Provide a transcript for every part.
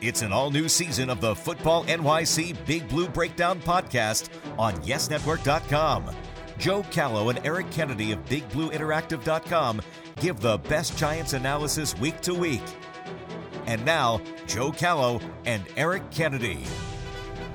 It's an all new season of the Football NYC Big Blue Breakdown podcast on YesNetwork.com. Joe Callow and Eric Kennedy of BigBlueInteractive.com give the best Giants analysis week to week. And now, Joe Callow and Eric Kennedy.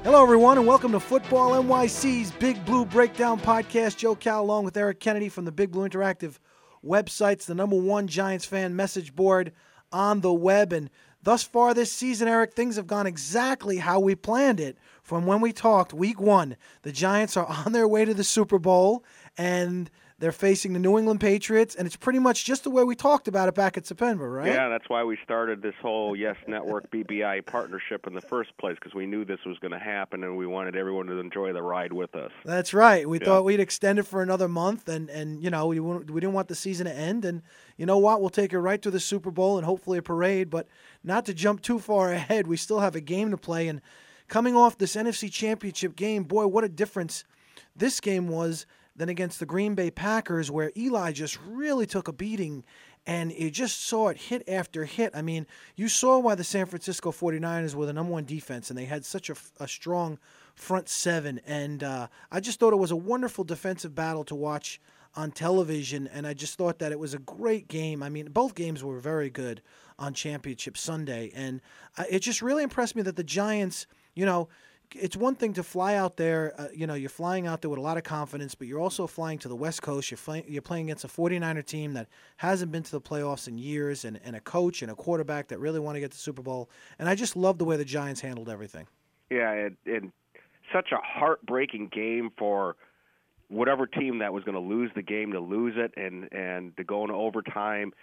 Hello, everyone, and welcome to Football NYC's Big Blue Breakdown podcast. Joe Cal along with Eric Kennedy from the Big Blue Interactive websites, the number one Giants fan message board on the web. And thus far this season, Eric, things have gone exactly how we planned it from when we talked week one. The Giants are on their way to the Super Bowl, and they're facing the New England Patriots, and it's pretty much just the way we talked about it back in September, right? Yeah, that's why we started this whole Yes Network BBI partnership in the first place because we knew this was going to happen, and we wanted everyone to enjoy the ride with us. That's right. We Yeah. thought we'd extend it for another month, and and you know we we didn't want the season to end, and you know what? We'll take it right to the Super Bowl and hopefully a parade, but not to jump too far ahead. We still have a game to play, and coming off this NFC Championship game, boy, what a difference this game was than against the Green Bay Packers, where Eli just really took a beating. And you just saw it hit after hit. I mean, you saw why the San Francisco 49ers were the number one defense, and they had such a, a strong front seven. And uh, I just thought it was a wonderful defensive battle to watch on television. And I just thought that it was a great game. I mean, both games were very good on Championship Sunday. And it just really impressed me that the Giants, you know, it's one thing to fly out there. Uh, you know, you're flying out there with a lot of confidence, but you're also flying to the West Coast. You're, flying, you're playing against a 49er team that hasn't been to the playoffs in years, and, and a coach and a quarterback that really want to get to the Super Bowl. And I just love the way the Giants handled everything. Yeah, and, and such a heartbreaking game for whatever team that was going to lose the game to lose it, and and to go into overtime,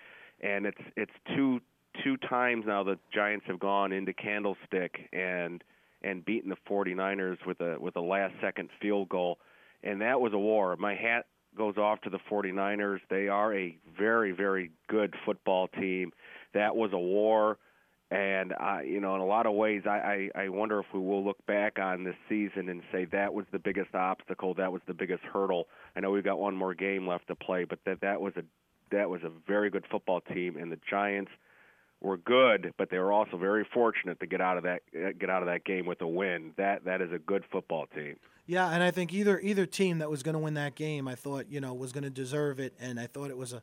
and it's it's two two times now the Giants have gone into Candlestick and and beaten the 49ers with a with a last second field goal, and that was a war. My hat goes off to the 49ers. They are a very very good football team. That was a war and I, you know, in a lot of ways, I, I I wonder if we will look back on this season and say that was the biggest obstacle, that was the biggest hurdle. I know we've got one more game left to play, but that that was a that was a very good football team, and the Giants were good, but they were also very fortunate to get out of that uh, get out of that game with a win. That that is a good football team. Yeah, and I think either either team that was going to win that game, I thought you know was going to deserve it, and I thought it was a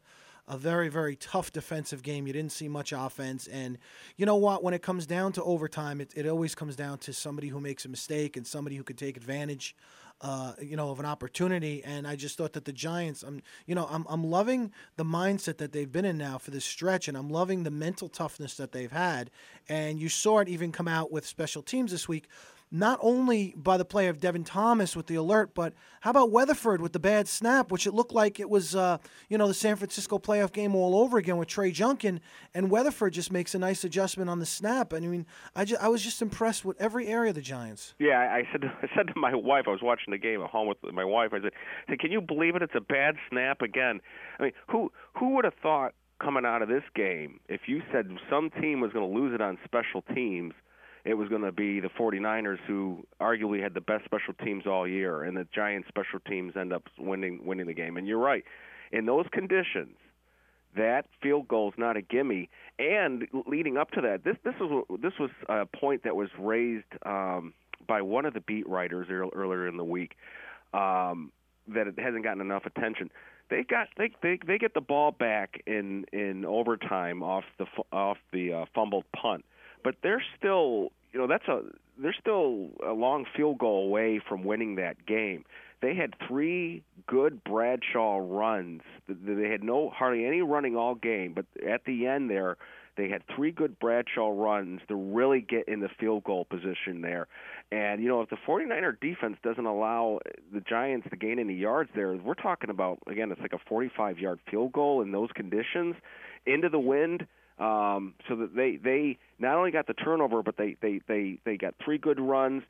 a very very tough defensive game. You didn't see much offense, and you know what? When it comes down to overtime, it, it always comes down to somebody who makes a mistake and somebody who could take advantage. Uh, you know, of an opportunity, and I just thought that the Giants, I'm, you know, I'm, I'm loving the mindset that they've been in now for this stretch, and I'm loving the mental toughness that they've had, and you saw it even come out with special teams this week not only by the play of Devin Thomas with the alert, but how about Weatherford with the bad snap, which it looked like it was, uh, you know, the San Francisco playoff game all over again with Trey Junkin, and Weatherford just makes a nice adjustment on the snap. I mean, I, just, I was just impressed with every area of the Giants. Yeah, I I said I said to my wife, I was watching the game at home with my wife. I said, I said, "Can you believe it? It's a bad snap again." I mean, who who would have thought coming out of this game if you said some team was going to lose it on special teams? It was going to be the 49ers, who arguably had the best special teams all year, and the Giants' special teams end up winning winning the game. And you're right, in those conditions, that field goal is not a gimme. And leading up to that, this this was this was a point that was raised um, by one of the beat writers earlier in the week um, that it hasn't gotten enough attention. They got they they they get the ball back in in overtime off the off the uh, fumbled punt, but they're still you know that's a they're still a long field goal away from winning that game. They had three good Bradshaw runs. They had no hardly any running all game, but at the end there, they had three good Bradshaw runs to really get in the field goal position there. And you know, if the 49er defense doesn't allow the Giants to gain any yards there, we're talking about again, it's like a 45-yard field goal in those conditions into the wind. Um, so that they they not only got the turnover, but they they they they got three good runs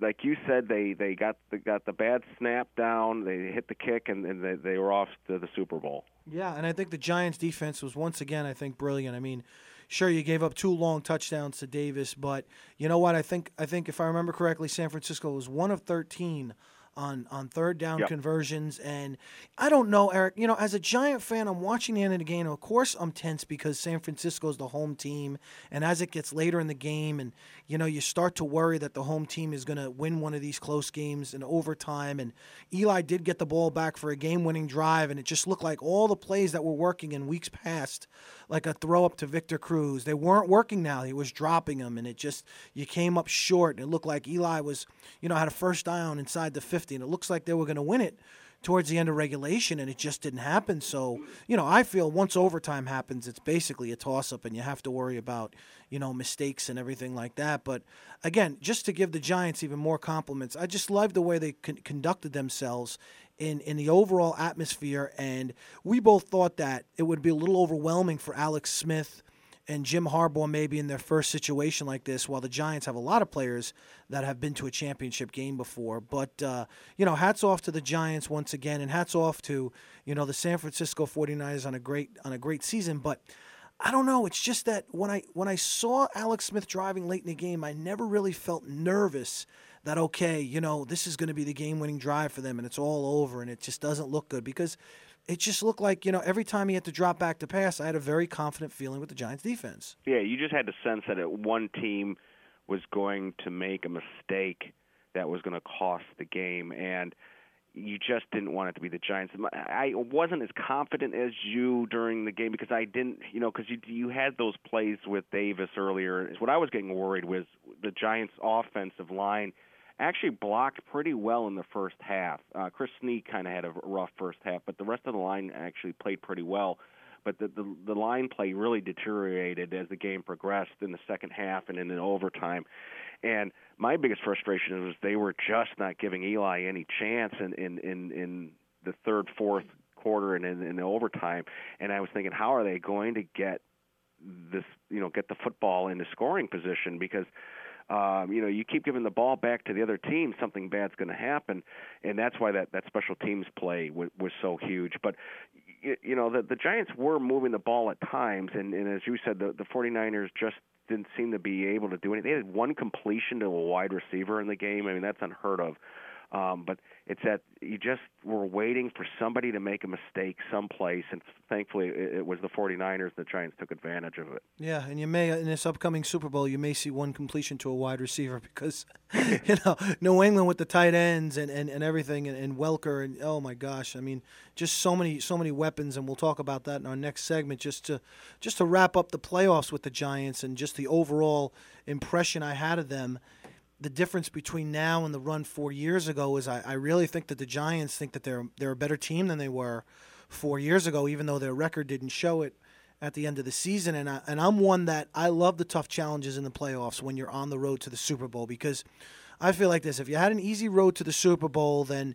like you said, they they got the got the bad snap down. They hit the kick, and, and they they were off to the Super Bowl. Yeah, and I think the Giants' defense was once again, I think, brilliant. I mean, sure, you gave up two long touchdowns to Davis, but you know what? I think I think if I remember correctly, San Francisco was one of thirteen on on third down Yep. conversions. And I don't know, Eric. You know, as a Giant fan, I'm watching the end of the game. Of course, I'm tense because San Francisco is the home team, and as it gets later in the game, and you know, you start to worry that the home team is going to win one of these close games in overtime. And Eli did get the ball back for a game-winning drive, and it just looked like all the plays that were working in weeks past, like a throw up to Victor Cruz, they weren't working now. He was dropping them, and it just you came up short. And it looked like Eli was, you know, had a first down inside the 50, and it looks like they were going to win it towards the end of regulation, and it just didn't happen. So, you know, I feel once overtime happens, it's basically a toss up, and you have to worry about, you know, mistakes and everything like that. But again, just to give the Giants even more compliments, I just love the way they con- conducted themselves in, in the overall atmosphere. And we both thought that it would be a little overwhelming for Alex Smith and Jim Harbaugh maybe in their first situation like this, while the Giants have a lot of players that have been to a championship game before. But, uh, you know, hats off to the Giants once again, and hats off to, you know, the San Francisco 49ers on a great on a great season. But I don't know. It's just that when I when I saw Alex Smith driving late in the game, I never really felt nervous that okay, you know, this is going to be the game-winning drive for them, and it's all over, and it just doesn't look good because it just looked like you know every time he had to drop back to pass, I had a very confident feeling with the Giants defense. Yeah, you just had to sense that one team was going to make a mistake that was going to cost the game, and you just didn't want it to be the Giants. I wasn't as confident as you during the game because I didn't, you know, because you you had those plays with Davis earlier. What I was getting worried was the Giants' offensive line actually blocked pretty well in the first half. Uh, Chris Snee kind of had a rough first half, but the rest of the line actually played pretty well. But the, the the line play really deteriorated as the game progressed in the second half and in the overtime. And my biggest frustration was they were just not giving Eli any chance in in in, in the third, fourth quarter and in, in the overtime. And I was thinking, how are they going to get this, you know, get the football into scoring position because um, you know, you keep giving the ball back to the other team, something bad's going to happen, and that's why that that special teams play w- was so huge. But you, you know, the the Giants were moving the ball at times, and, and as you said, the the 49ers just didn't seem to be able to do anything. They had one completion to a wide receiver in the game. I mean, that's unheard of. Um, but it's that you just were waiting for somebody to make a mistake someplace, and thankfully it, was the 49ers. The Giants took advantage of it. Yeah, and you may in this upcoming Super Bowl you may see one completion to a wide receiver because you know New England with the tight ends and, and, and everything and, and Welker and oh my gosh, I mean just so many so many weapons, and we'll talk about that in our next segment. Just to just to wrap up the playoffs with the Giants and just the overall impression I had of them the difference between now and the run four years ago is I, I, really think that the Giants think that they're they're a better team than they were four years ago, even though their record didn't show it at the end of the season. And I, and I'm one that I love the tough challenges in the playoffs when you're on the road to the Super Bowl because I feel like this: if you had an easy road to the Super Bowl, then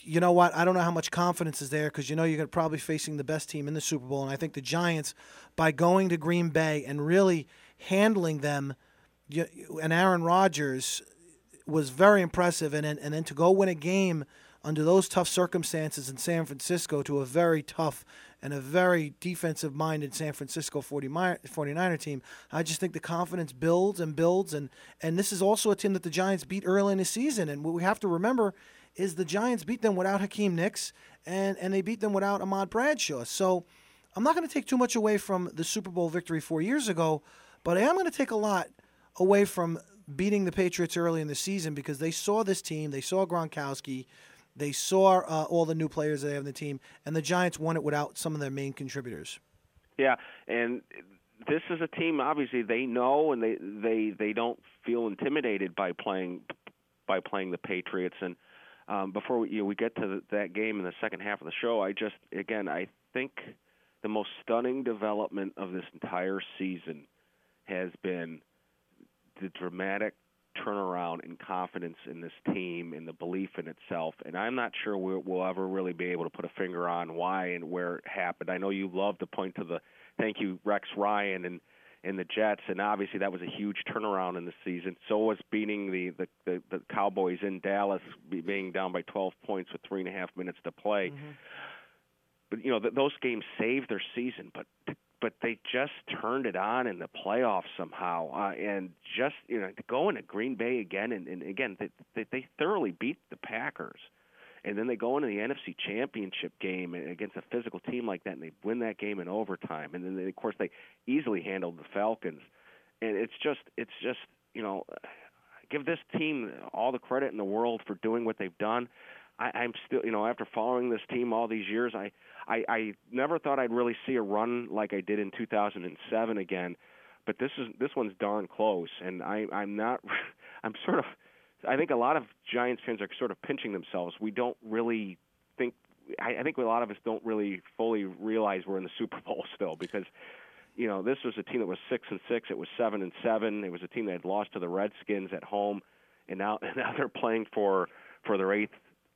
you know what? I don't know how much confidence is there because you know you're probably facing the best team in the Super Bowl, and I think the Giants, by going to Green Bay and really handling them and Aaron Rodgers was very impressive, and and then to go win a game under those tough circumstances in San Francisco to a very tough and a very defensive minded San Francisco 40 49er team, I just think the confidence builds and builds. And, and this is also a team that the Giants beat early in the season. And what we have to remember is the Giants beat them without Hakeem Nicks and, and they beat them without Ahmad Bradshaw. So I'm not going to take too much away from the Super Bowl victory four years ago, but I am going to take a lot away from beating the Patriots early in the season because they saw this team, they saw Gronkowski, they saw uh, all the new players they have in the team, and the Giants won it without some of their main contributors. Yeah, and this is a team obviously they know and they they they don't feel intimidated by playing by playing the Patriots and um, before we, you know, we get to that game in the second half of the show, I just again I think the most stunning development of this entire season has been the dramatic turnaround in confidence in this team and the belief in itself. And I'm not sure we'll, we'll ever really be able to put a finger on why and where it happened. I know you love to point to the thank you Rex Ryan and and the Jets, and obviously that was a huge turnaround in the season. So was beating the the, the, the Cowboys in Dallas, being down by 12 points with three and a half minutes to play. Mm-hmm. But you know th- those games saved their season. But but they just turned it on in the playoffs somehow, uh, and just you know going to Green Bay again, and, and again they, they they thoroughly beat the Packers. and then they go into the NFC Championship game against a physical team like that, and they win that game in overtime, and then they, of course they easily handled the Falcons, and it's just it's just you know give this team all the credit in the world for doing what they've done. I, I'm still, you know, after following this team all these years, I, I, I never thought I'd really see a run like I did in 2007 again. But this is this one's darn close, and I, I'm not. I'm sort of. I think a lot of Giants fans are sort of pinching themselves. We don't really think. I, I think a lot of us don't really fully realize we're in the Super Bowl still because you know, this was a team that was six and six. It was seven and seven. It was a team that had lost to the Redskins at home, and now now they're playing for for their eighth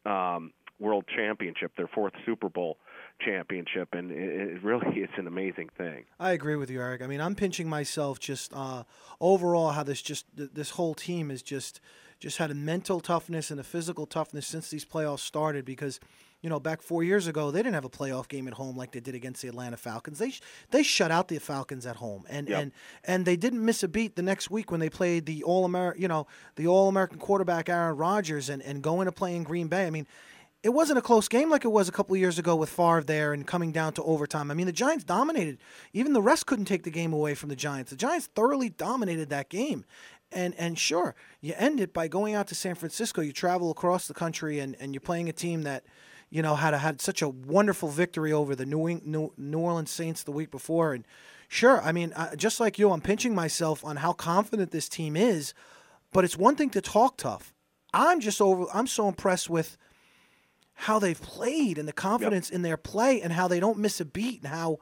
um, World Championship, their fourth Super Bowl championship, and it, it really is an amazing thing. I agree with you, Eric. I mean, I'm pinching myself just uh, overall how this just this whole team has just just had a mental toughness and a physical toughness since these playoffs started because you know, back four years ago, they didn't have a playoff game at home like they did against the Atlanta Falcons. They they shut out the Falcons at home, and yep. and and they didn't miss a beat the next week when they played the All American, you know, the All American quarterback Aaron Rodgers, and and going to play in Green Bay. I mean. It wasn't a close game like it was a couple years ago with Favre there and coming down to overtime. I mean, the Giants dominated. Even the rest couldn't take the game away from the Giants. The Giants thoroughly dominated that game. And and sure, you end it by going out to San Francisco. You travel across the country and, and you're playing a team that – you know, had had such a wonderful victory over the New, New, New Orleans Saints the week before. And sure, I mean, uh, just like you, I'm pinching myself on how confident this team is. But it's one thing to talk tough. I'm just over. I'm so impressed with how they've played and the confidence yep. in their play and how they don't miss a beat and how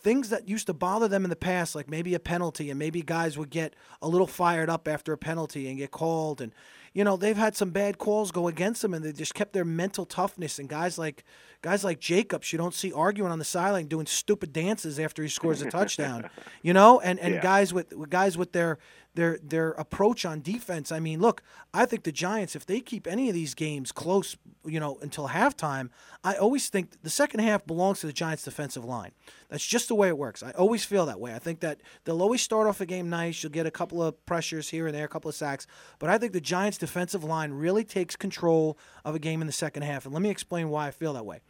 things that used to bother them in the past, like maybe a penalty, and maybe guys would get a little fired up after a penalty and get called, and you know they've had some bad calls go against them, and they just kept their mental toughness. And guys like guys like Jacobs, you don't see arguing on the sideline doing stupid dances after he scores a touchdown, you know, and and yeah. guys with guys with their their their approach on defense. I mean, look, I think the Giants, if they keep any of these games close, you know, until halftime, I always think the second half belongs to the Giants' defensive line. That's just the way it works. I always feel that way. I think that they'll always start off a game nice. You'll get a couple of pressures here and there, a couple of sacks, but I think the Giants' defensive line really takes control of a game in the second half. And let me explain why I feel that way.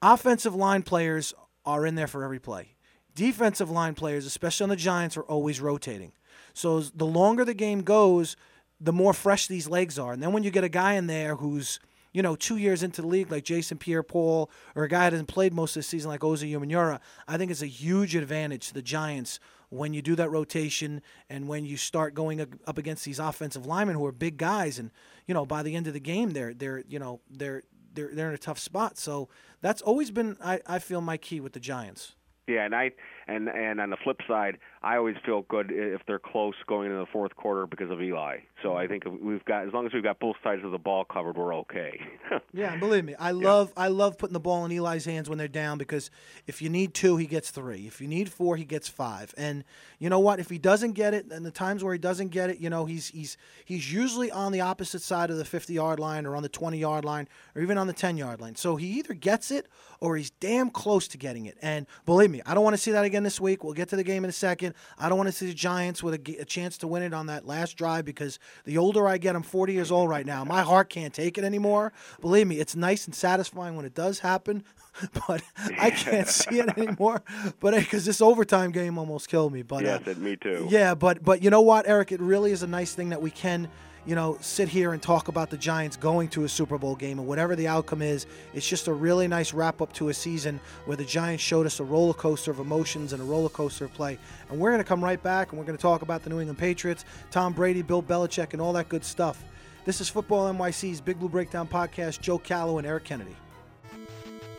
Offensive line players are in there for every play. Defensive line players, especially on the Giants, are always rotating. So the longer the game goes, the more fresh these legs are. And then when you get a guy in there who's you know, two years into the league like Jason Pierre-Paul or a guy that hasn't played most of the season like Osi Umenyiora, I think it's a huge advantage to the Giants when you do that rotation and when you start going up against these offensive linemen who are big guys and you know by the end of the game they're they're you know they're they're they're in a tough spot. So that's always been I, I feel my key with the Giants. Yeah, and I and and on the flip side, I always feel good if they're close going into the fourth quarter because of Eli. So I mm-hmm. think we've got as long as we've got both sides of the ball covered, we're okay. yeah, believe me, I love I love putting the ball in Eli's hands when they're down because if you need two, he gets three. If you need four, he gets five. And you know what? If he doesn't get it, and the times where he doesn't get it, you know, he's he's he's usually on the opposite side of the 50 yard line or on the 20 yard line or even on the 10 yard line. So he either gets it or he's damn close to getting it. And believe me, I don't want to see that again this week. We'll get to the game in a second. I don't want to see the Giants with a, a chance to win it on that last drive because the older I get, I'm 40 years old right now. My heart can't take it anymore. Believe me, it's nice and satisfying when it does happen, but I can't see it anymore. But because this overtime game almost killed me. But yes, uh, me too. Yeah, but but you know what, Eric? It really is a nice thing that we can you know, sit here and talk about the Giants going to a Super Bowl game and whatever the outcome is, it's just a really nice wrap up to a season where the Giants showed us a roller coaster of emotions and a roller coaster of play. And we're going to come right back and we're going to talk about the New England Patriots, Tom Brady, Bill Belichick, and all that good stuff. This is Football NYC's Big Blue Breakdown podcast. Joe Callow and Eric Kennedy.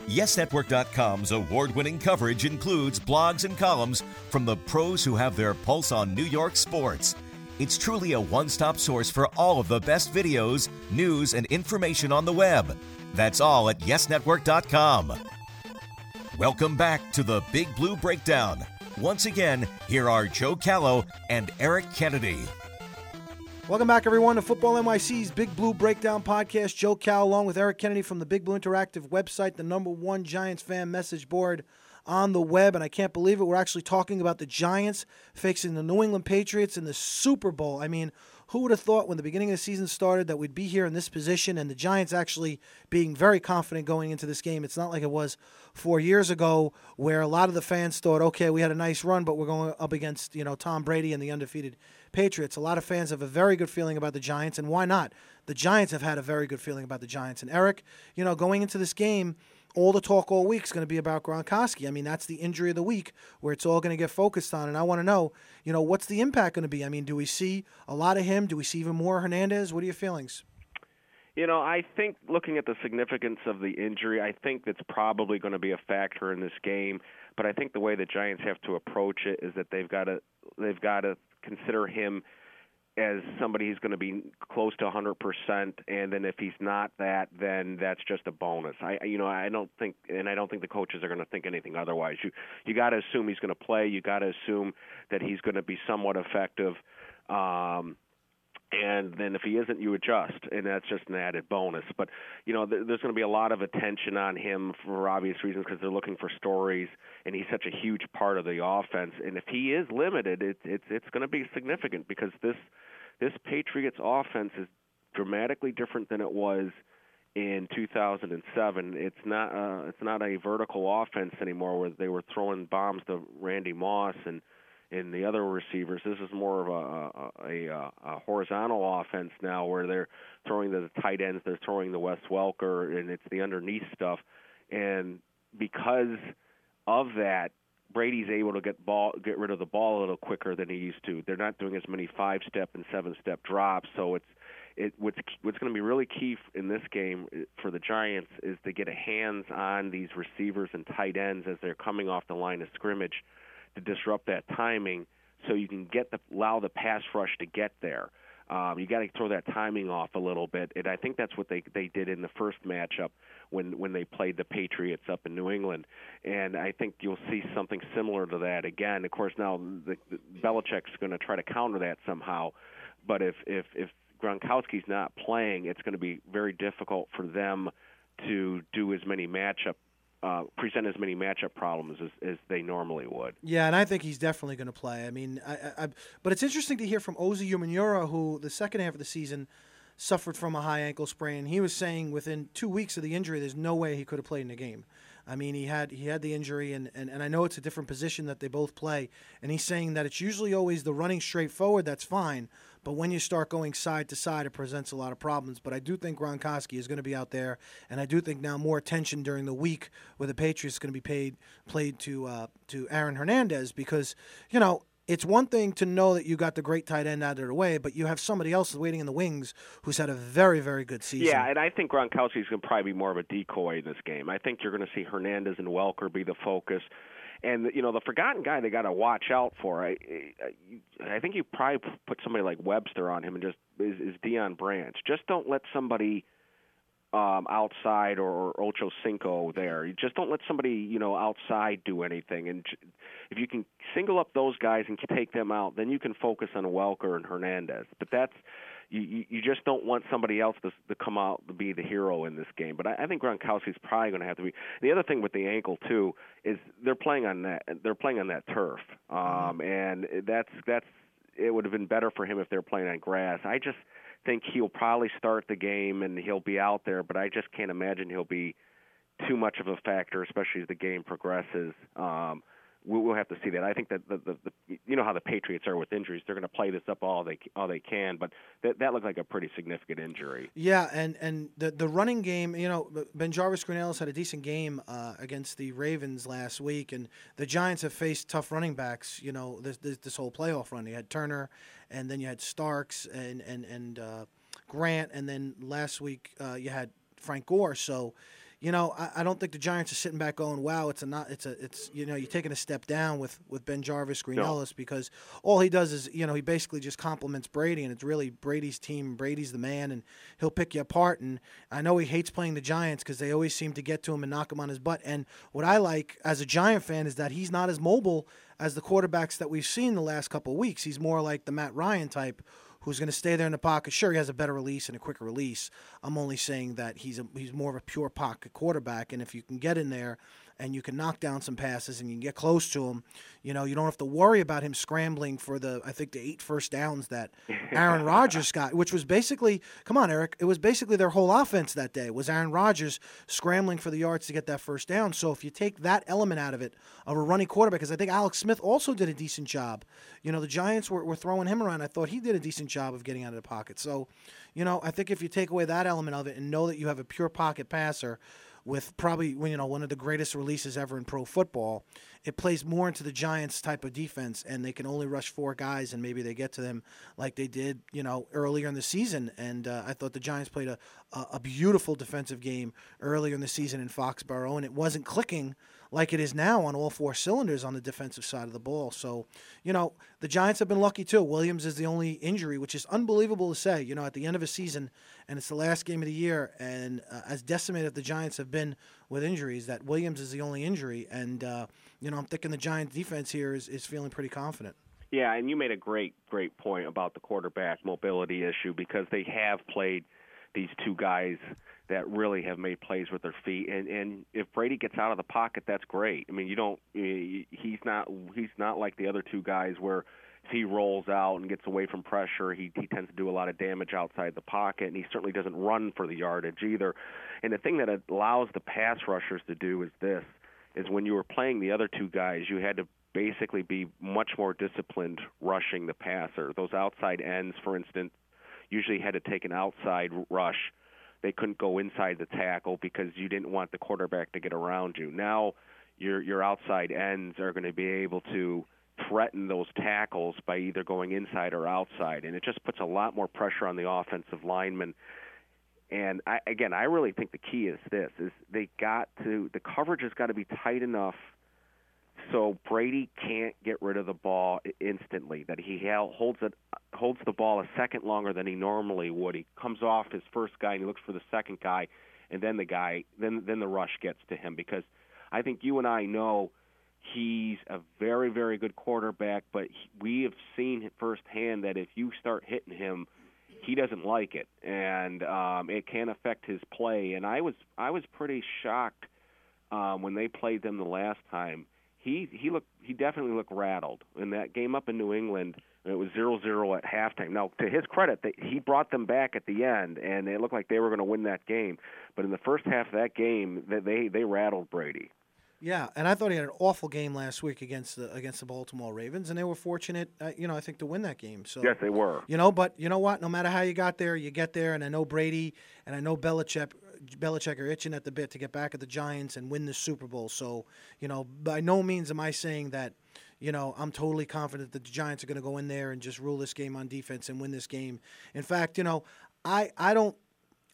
YesNetwork.com's award winning coverage includes blogs and columns from the pros who have their pulse on New York sports it's truly a one stop source for all of the best videos, news, and information on the web. That's all at YesNetwork.com. Welcome back to the Big Blue Breakdown. Once again, here are Joe Callow and Eric Kennedy. Welcome back, everyone, to Football NYC's Big Blue Breakdown podcast. Joe Cal, along with Eric Kennedy from the Big Blue Interactive website, the number one Giants fan message board on the web, and I can't believe it. We're actually talking about the Giants facing the New England Patriots in the Super Bowl. I mean, who would have thought when the beginning of the season started that we'd be here in this position and the Giants actually being very confident going into this game? It's not like it was four years ago where a lot of the fans thought, okay, we had a nice run, but we're going up against you know Tom Brady and the undefeated Patriots. A lot of fans have a very good feeling about the Giants, and why not? The Giants have had a very good feeling about the Giants. And Eric, you know, going into this game all the talk all week is going to be about Gronkowski. I mean, that's the injury of the week where it's all going to get focused on. And I want to know, you know, what's the impact going to be? I mean, do we see a lot of him? Do we see even more Hernandez? What are your feelings? You know, I think looking at the significance of the injury, I think that's probably going to be a factor in this game. But I think the way the Giants have to approach it is that they've got to they've got to consider him as somebody who's going to be close to 100%, and then if he's not that, then that's just a bonus. I, you know, I don't think, and I don't think the coaches are going to think anything otherwise. You, you got to assume he's going to play. You got to assume that he's going to be somewhat effective. Um, and then if he isn't, you adjust, and that's just an added bonus. But you know, th- there's going to be a lot of attention on him for obvious reasons because they're looking for stories, and he's such a huge part of the offense. And if he is limited, it's it's it's going to be significant because this this Patriots offense is dramatically different than it was in 2007. It's not uh, it's not a vertical offense anymore where they were throwing bombs to Randy Moss and and the other receivers. This is more of a a, a, a horizontal offense now where they're throwing the tight ends, they're throwing the Wes Welker, and it's the underneath stuff. And because of that, Brady's able to get ball get rid of the ball a little quicker than he used to. They're not doing as many five step and seven step drops, so it's it what's what's going to be really key in this game uh, for the Giants is to get a hands on these receivers and tight ends as they're coming off the line of scrimmage to disrupt that timing so you can get the allow the pass rush to get there. Um, you got to throw that timing off a little bit, and I think that's what they they did in the first matchup when when they played the Patriots up in New England, and I think you'll see something similar to that again. Of course, now the, the Belichick's going to try to counter that somehow, but if if if Gronkowski's not playing, it's going to be very difficult for them to do as many matchup uh, present as many matchup problems as, as they normally would. Yeah, and I think he's definitely going to play. I mean, I, I, I, but it's interesting to hear from Osi Umenyiora, who the second half of the season suffered from a high ankle sprain. He was saying within two weeks of the injury, there's no way he could have played in the game. I mean, he had he had the injury, and, and, and I know it's a different position that they both play. And he's saying that it's usually always the running straight forward that's fine, but when you start going side to side, it presents a lot of problems. But I do think Gronkowski is going to be out there, and I do think now more attention during the week with the Patriots is going to be paid played to uh, to Aaron Hernandez because you know it's one thing to know that you got the great tight end out of the way, but you have somebody else waiting in the wings who's had a very, very good season. Yeah, and I think Gronkowski's going to probably be more of a decoy in this game. I think you're going to see Hernandez and Welker be the focus. And you know the forgotten guy they got to watch out for. I, I, I think you probably put somebody like Webster on him and just is, is Deion Branch. Just don't let somebody um, outside or, or Ocho Cinco there. You just don't let somebody you know outside do anything. And if you can single up those guys and take them out, then you can focus on Welker and Hernandez. But that's you, you just don't want somebody else to, to come out to be the hero in this game. But I, I think Gronkowski's probably going to have to be. The other thing with the ankle too is they're playing on that they're playing on that turf, um, and that's that's it would have been better for him if they're playing on grass. I just think he'll probably start the game and he'll be out there, but I just can't imagine he'll be too much of a factor, especially as the game progresses. Um, we'll have to see that. I think that the, the, the you know how the Patriots are with injuries; they're going to play this up all they all they can. But that that looked like a pretty significant injury. Yeah, and and the the running game, you know, BenJarvus Green-Ellis had a decent game uh, against the Ravens last week, and the Giants have faced tough running backs. You know, this this, this whole playoff run, you had Turner, and then you had Starks and and and uh, Grant, and then last week uh, you had Frank Gore. So you know, I, I, don't think the Giants are sitting back going, "Wow, it's a not, it's a, it's you know, you're taking a step down with with BenJarvus, Green Ellis because all he does is, you know, he basically just compliments Brady, and it's really Brady's team. Brady's the man, and he'll pick you apart. And I know he hates playing the Giants because they always seem to get to him and knock him on his butt. And what I like as a Giant fan is that he's not as mobile as the quarterbacks that we've seen the last couple of weeks. He's more like the Matt Ryan type who's going to stay there in the pocket. Sure, he has a better release and a quicker release. I'm only saying that he's a, he's more of a pure pocket quarterback, and if you can get in there and you can knock down some passes and you can get close to him, you know, you don't have to worry about him scrambling for the I think the eight first downs that Aaron Rodgers got, which was basically come on, Eric, it was basically their whole offense that day was Aaron Rodgers scrambling for the yards to get that first down. So if you take that element out of it of a running quarterback, because I think Alex Smith also did a decent job. You know, the Giants were, were throwing him around. I thought he did a decent job of getting out of the pocket. So, you know, I think if you take away that element of it and know that you have a pure pocket passer with probably you know one of the greatest releases ever in pro football. It plays more into the Giants type of defense, and they can only rush four guys, and maybe they get to them like they did you know earlier in the season. And uh, I thought the Giants played a, a beautiful defensive game earlier in the season in Foxborough, and it wasn't clicking like it is now on all four cylinders on the defensive side of the ball. So, you know, the Giants have been lucky too. Williams is the only injury, which is unbelievable to say, you know, at the end of a season and it's the last game of the year. And uh, as decimated the Giants have been with injuries, that Williams is the only injury. And, uh, you know, I'm thinking the Giants defense here is, is feeling pretty confident. Yeah, and you made a great, great point about the quarterback mobility issue because they have played these two guys that really have made plays with their feet. And and if Brady gets out of the pocket, that's great. I mean, you don't. Eh, he's not. He's not like the other two guys where if he rolls out and gets away from pressure, he he tends to do a lot of damage outside the pocket, and he certainly doesn't run for the yardage either. And the thing that allows the pass rushers to do is this: is when you were playing the other two guys, you had to basically be much more disciplined rushing the passer. Those outside ends, for instance, usually had to take an outside rush they couldn't go inside the tackle because you didn't want the quarterback to get around you. Now your your outside ends are going to be able to threaten those tackles by either going inside or outside, and it just puts a lot more pressure on the offensive lineman. And I, again, I really think the key is this: is they got to the coverage has got to be tight enough so Brady can't get rid of the ball instantly. That he holds it holds the ball a second longer than he normally would. He comes off his first guy and he looks for the second guy, and then the guy then then the rush gets to him because I think you and I know he's a very very good quarterback, but he, we have seen firsthand that if you start hitting him, he doesn't like it, and um, it can affect his play. And I was I was pretty shocked um, when they played them the last time he he looked he definitely looked rattled in that game up in New England. It was zero zero at halftime. Now, to his credit, they, he brought them back at the end, and it looked like they were going to win that game. But in the first half of that game, they they rattled Brady. Yeah, and I thought he had an awful game last week against the against the Baltimore Ravens, and they were fortunate, uh, you know, I think to win that game. So yes, they were. You know, but you know what? No matter how you got there, you get there, and I know Brady and I know Belichick Belichick are itching at the bit to get back at the Giants and win the Super Bowl. So, you know, by no means am I saying that, you know, I'm totally confident that the Giants are going to go in there and just rule this game on defense and win this game. In fact, you know, I I don't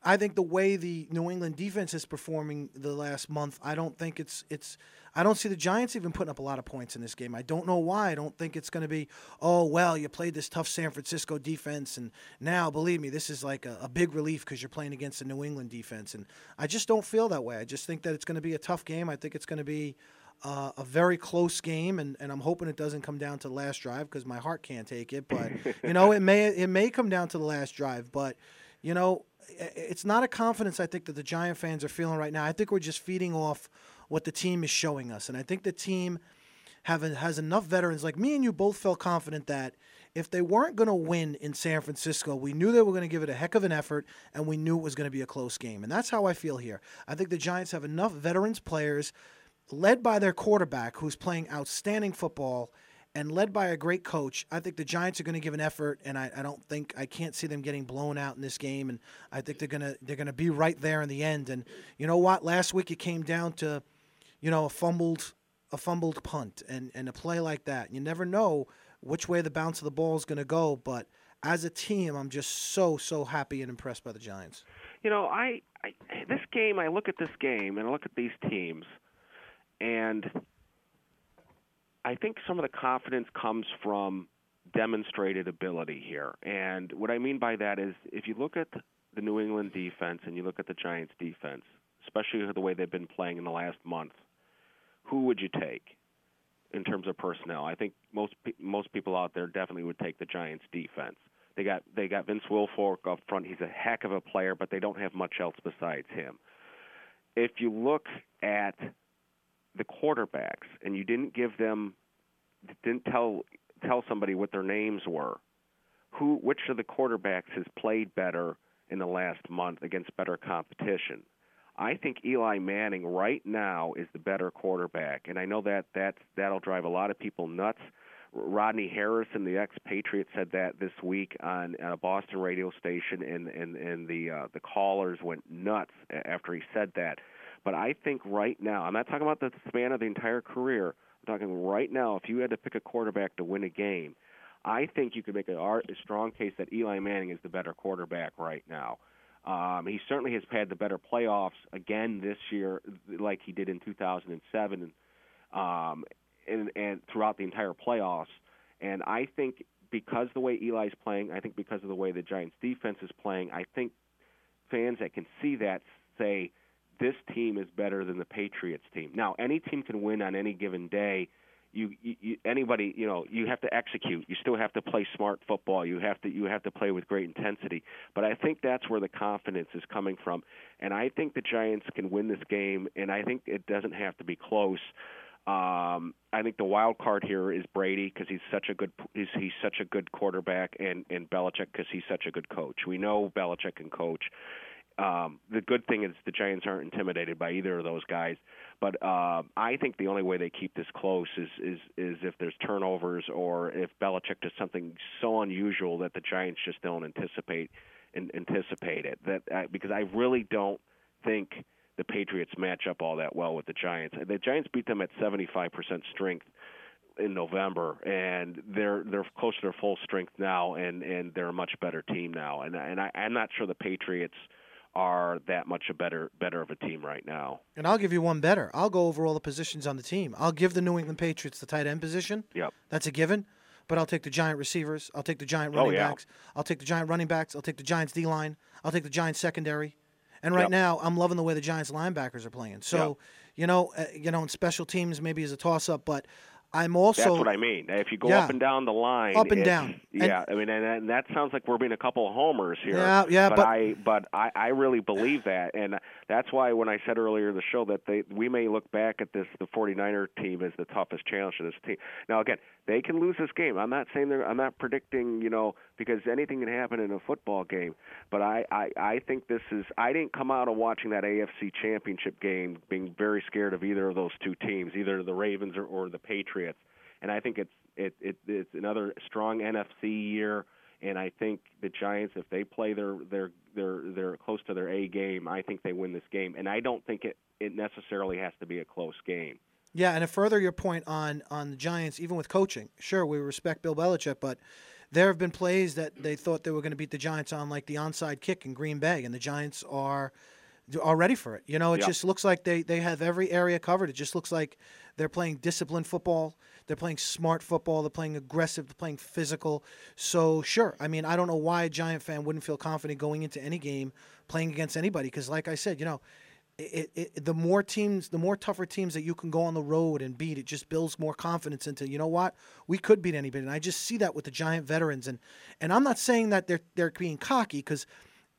I think the way the New England defense is performing the last month, I don't think it's it's I don't see the Giants even putting up a lot of points in this game. I don't know why. I don't think it's going to be, oh, well, you played this tough San Francisco defense, and now, believe me, this is like a, a big relief because you're playing against the New England defense. And I just don't feel that way. I just think that it's going to be a tough game. I think it's going to be uh, a very close game, and, and I'm hoping it doesn't come down to the last drive because my heart can't take it. But you know, it may it may come down to the last drive. But you know, it's not a confidence I think that the Giant fans are feeling right now. I think we're just feeding off what the team is showing us. And I think the team have has enough veterans. Like me and you both felt confident that if they weren't going to win in San Francisco, we knew they were going to give it a heck of an effort, and we knew it was going to be a close game. And that's how I feel here. I think the Giants have enough veterans players, led by their quarterback, who's playing outstanding football and led by a great coach, I think the Giants are going to give an effort, and I, I, don't think I can't see them getting blown out in this game. And I think they're gonna they're gonna be right there in the end. And you know what? Last week it came down to you know, a fumbled a fumbled punt and, and a play like that. You never know which way the bounce of the ball is going to go, but as a team, I'm just so so happy and impressed by the Giants. You know, I, I this game, I look at this game and I look at these teams, and I think some of the confidence comes from demonstrated ability here. And what I mean by that is, if you look at the New England defense and you look at the Giants defense, especially the way they've been playing in the last month, who would you take in terms of personnel? I think most most people out there definitely would take the Giants defense. They got they got Vince Wilfork up front. He's a heck of a player, but they don't have much else besides him. If you look at the quarterbacks and you didn't give them didn't tell tell somebody what their names were, who which of the quarterbacks has played better in the last month against better competition? I think Eli Manning right now is the better quarterback, and I know that that that'll drive a lot of people nuts. Rodney Harrison, the expatriate, said that this week on a Boston radio station, and and and the uh, the callers went nuts after he said that. But I think right now, I'm not talking about the span of the entire career. I'm talking right now. If you had to pick a quarterback to win a game, I think you could make a, strong case that Eli Manning is the better quarterback right now. Um, he certainly has had the better playoffs again this year, like he did in 2007, um, and, and throughout the entire playoffs. And I think because the way Eli's playing, I think because of the way the Giants' defense is playing, I think fans that can see that say this team is better than the Patriots team. Now, any team can win on any given day. You, you anybody you know you have to execute. You still have to play smart football. You have to you have to play with great intensity. But i think that's where the confidence is coming from. And i think the giants can win this game and i think it doesn't have to be close. Um i think the wild card here is brady because he's such a good he's he's such a good quarterback and and Belichick because he's such a good coach. We know Belichick can coach um, the good thing is the Giants aren't intimidated by either of those guys. But uh, I think the only way they keep this close is is is if there's turnovers or if Belichick does something so unusual that the Giants just don't anticipate and anticipate it. That uh, because I really don't think the Patriots match up all that well with the Giants. The Giants beat them at 75% strength in November, and they're they're close to their full strength now, and and they're a much better team now. And and I, I'm not sure the Patriots are that much a better better of a team right now. And I'll give you one better. I'll go over all the positions on the team. I'll give the New England Patriots the tight end position. Yep. That's a given. But I'll take the giant receivers. I'll take the giant running oh, yeah. backs. I'll take the giant running backs. I'll take the Giants D line. I'll take the Giants secondary. And right yep. now, I'm loving the way the Giants linebackers are playing. So, yep. you know, uh, you know, in special teams maybe is a toss up, but I'm also. That's what I mean. If you go yeah, up and down the line, up and down. Yeah, and, I mean, and, and, that sounds like we're being a couple of homers here. Yeah, yeah, but, but I, but I, I really believe that, and that's why when I said earlier in the show that they, we may look back at this, the 49er team as the toughest challenge to this team. Now, again, they can lose this game. I'm not saying they're. I'm not predicting, you know, because anything can happen in a football game. But I, I, I think this is. I didn't come out of watching that AFC Championship game being very scared of either of those two teams, either the Ravens or, or the Patriots and I think it's it, it it's another strong NFC year. And I think the Giants, if they play their their their they're close to their A game, I think they win this game. And I don't think it it necessarily has to be a close game. Yeah, and to further your point on on the Giants, even with coaching, sure we respect Bill Belichick, but there have been plays that they thought they were going to beat the Giants on, like the onside kick in Green Bay, and the Giants are are ready for it. You know, it yep. just looks like they they have every area covered. It just looks like they're playing disciplined football. They're playing smart football. They're playing aggressive. They're playing physical. So sure, I mean, I don't know why a Giant fan wouldn't feel confident going into any game playing against anybody. Because, like I said, you know, it, it, the more teams, the more tougher teams that you can go on the road and beat, it just builds more confidence into you know what we could beat anybody. And I just see that with the Giant veterans. And and I'm not saying that they're they're being cocky because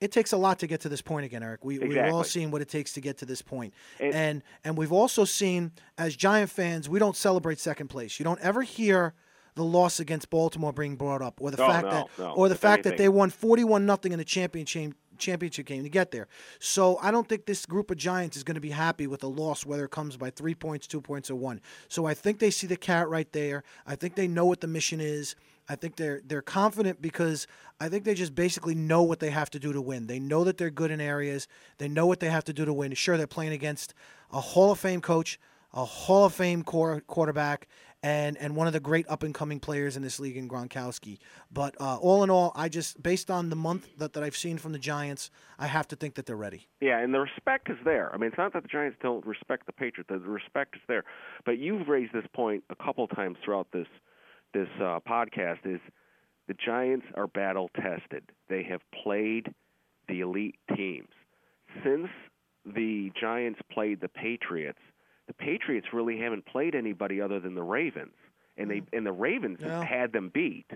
it takes a lot to get to this point again, Eric. We, exactly. we've all seen what it takes to get to this point. It, and and we've also seen as Giant fans, we don't celebrate second place. You don't ever hear the loss against Baltimore being brought up, or the no, fact no, that, no. or the if fact anything. that they won forty-one nothing in the championship championship game to get there. So I don't think this group of Giants is going to be happy with a loss, whether it comes by three points, two points, or one. So I think they see the carrot right there. I think they know what the mission is. I think they're they're confident because I think they just basically know what they have to do to win. They know that they're good in areas. They know what they have to do to win. Sure, they're playing against a Hall of Fame coach, a Hall of Fame core, quarterback, and and one of the great up and coming players in this league in Gronkowski. But uh, all in all, I just based on the month that, that I've seen from the Giants, I have to think that they're ready. Yeah, and the respect is there. I mean, it's not that the Giants don't respect the Patriots; the respect is there. But you've raised this point a couple times throughout this this uh, podcast is the Giants are battle tested. They have played the elite teams. Since the Giants played the Patriots, the Patriots really haven't played anybody other than the Ravens, and they and the Ravens Yeah. have had them beat.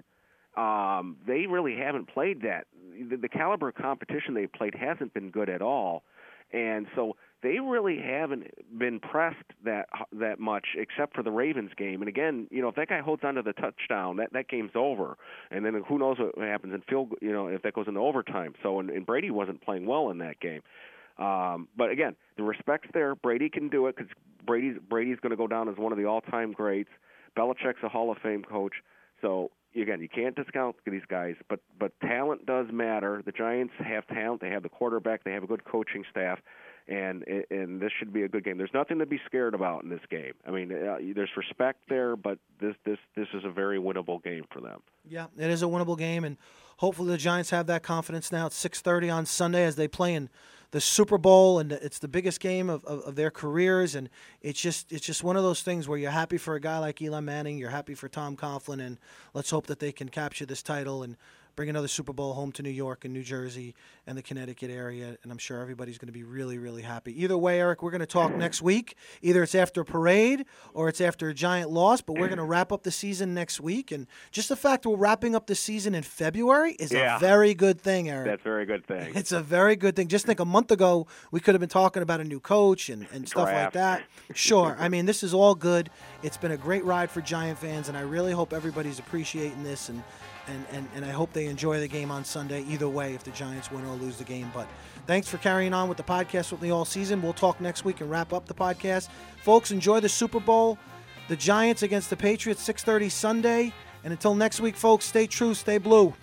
Um, they really haven't played that. The, the caliber of competition they've played hasn't been good at all, and so they really haven't been pressed that that much, except for the Ravens game. And again, you know, if that guy holds onto the touchdown, that that game's over. And then who knows what happens in field, you know, if that goes into overtime. So and, and Brady wasn't playing well in that game. Um, but again, the respect's there. Brady can do it because Brady's Brady's going to go down as one of the all-time greats. Belichick's a Hall of Fame coach. So again, you can't discount these guys, but but talent does matter. The Giants have talent. They have the quarterback. They have a good coaching staff, and and this should be a good game. There's nothing to be scared about in this game. I mean, uh, there's respect there, but this this this is a very winnable game for them. Yeah, it is a winnable game, and hopefully the Giants have that confidence now. It's 6:30 on Sunday as they play in the Super Bowl, and it's the biggest game of, of, of, their careers. And it's just it's just one of those things where you're happy for a guy like Eli Manning, you're happy for Tom Coughlin, and let's hope that they can capture this title and bring another Super Bowl home to New York and New Jersey and the Connecticut area. And I'm sure everybody's going to be really, really happy. Either way, Eric, we're going to talk next week. Either it's after a parade or it's after a giant loss, but we're going to wrap up the season next week. And just the fact we're wrapping up the season in February is yeah. a very good thing, Eric. That's a very good thing. It's a very good thing. Just think a month ago, we could have been talking about a new coach and, and stuff like that. Sure. I mean, this is all good. It's been a great ride for Giant fans, and I really hope everybody's appreciating this and and, and, and I hope they enjoy the game on Sunday, either way, if the Giants win or lose the game. But thanks for carrying on with the podcast with me all season. We'll talk next week and wrap up the podcast. Folks, enjoy the Super Bowl. The Giants against the Patriots, 6.30 Sunday. And until next week, folks, stay true, stay blue.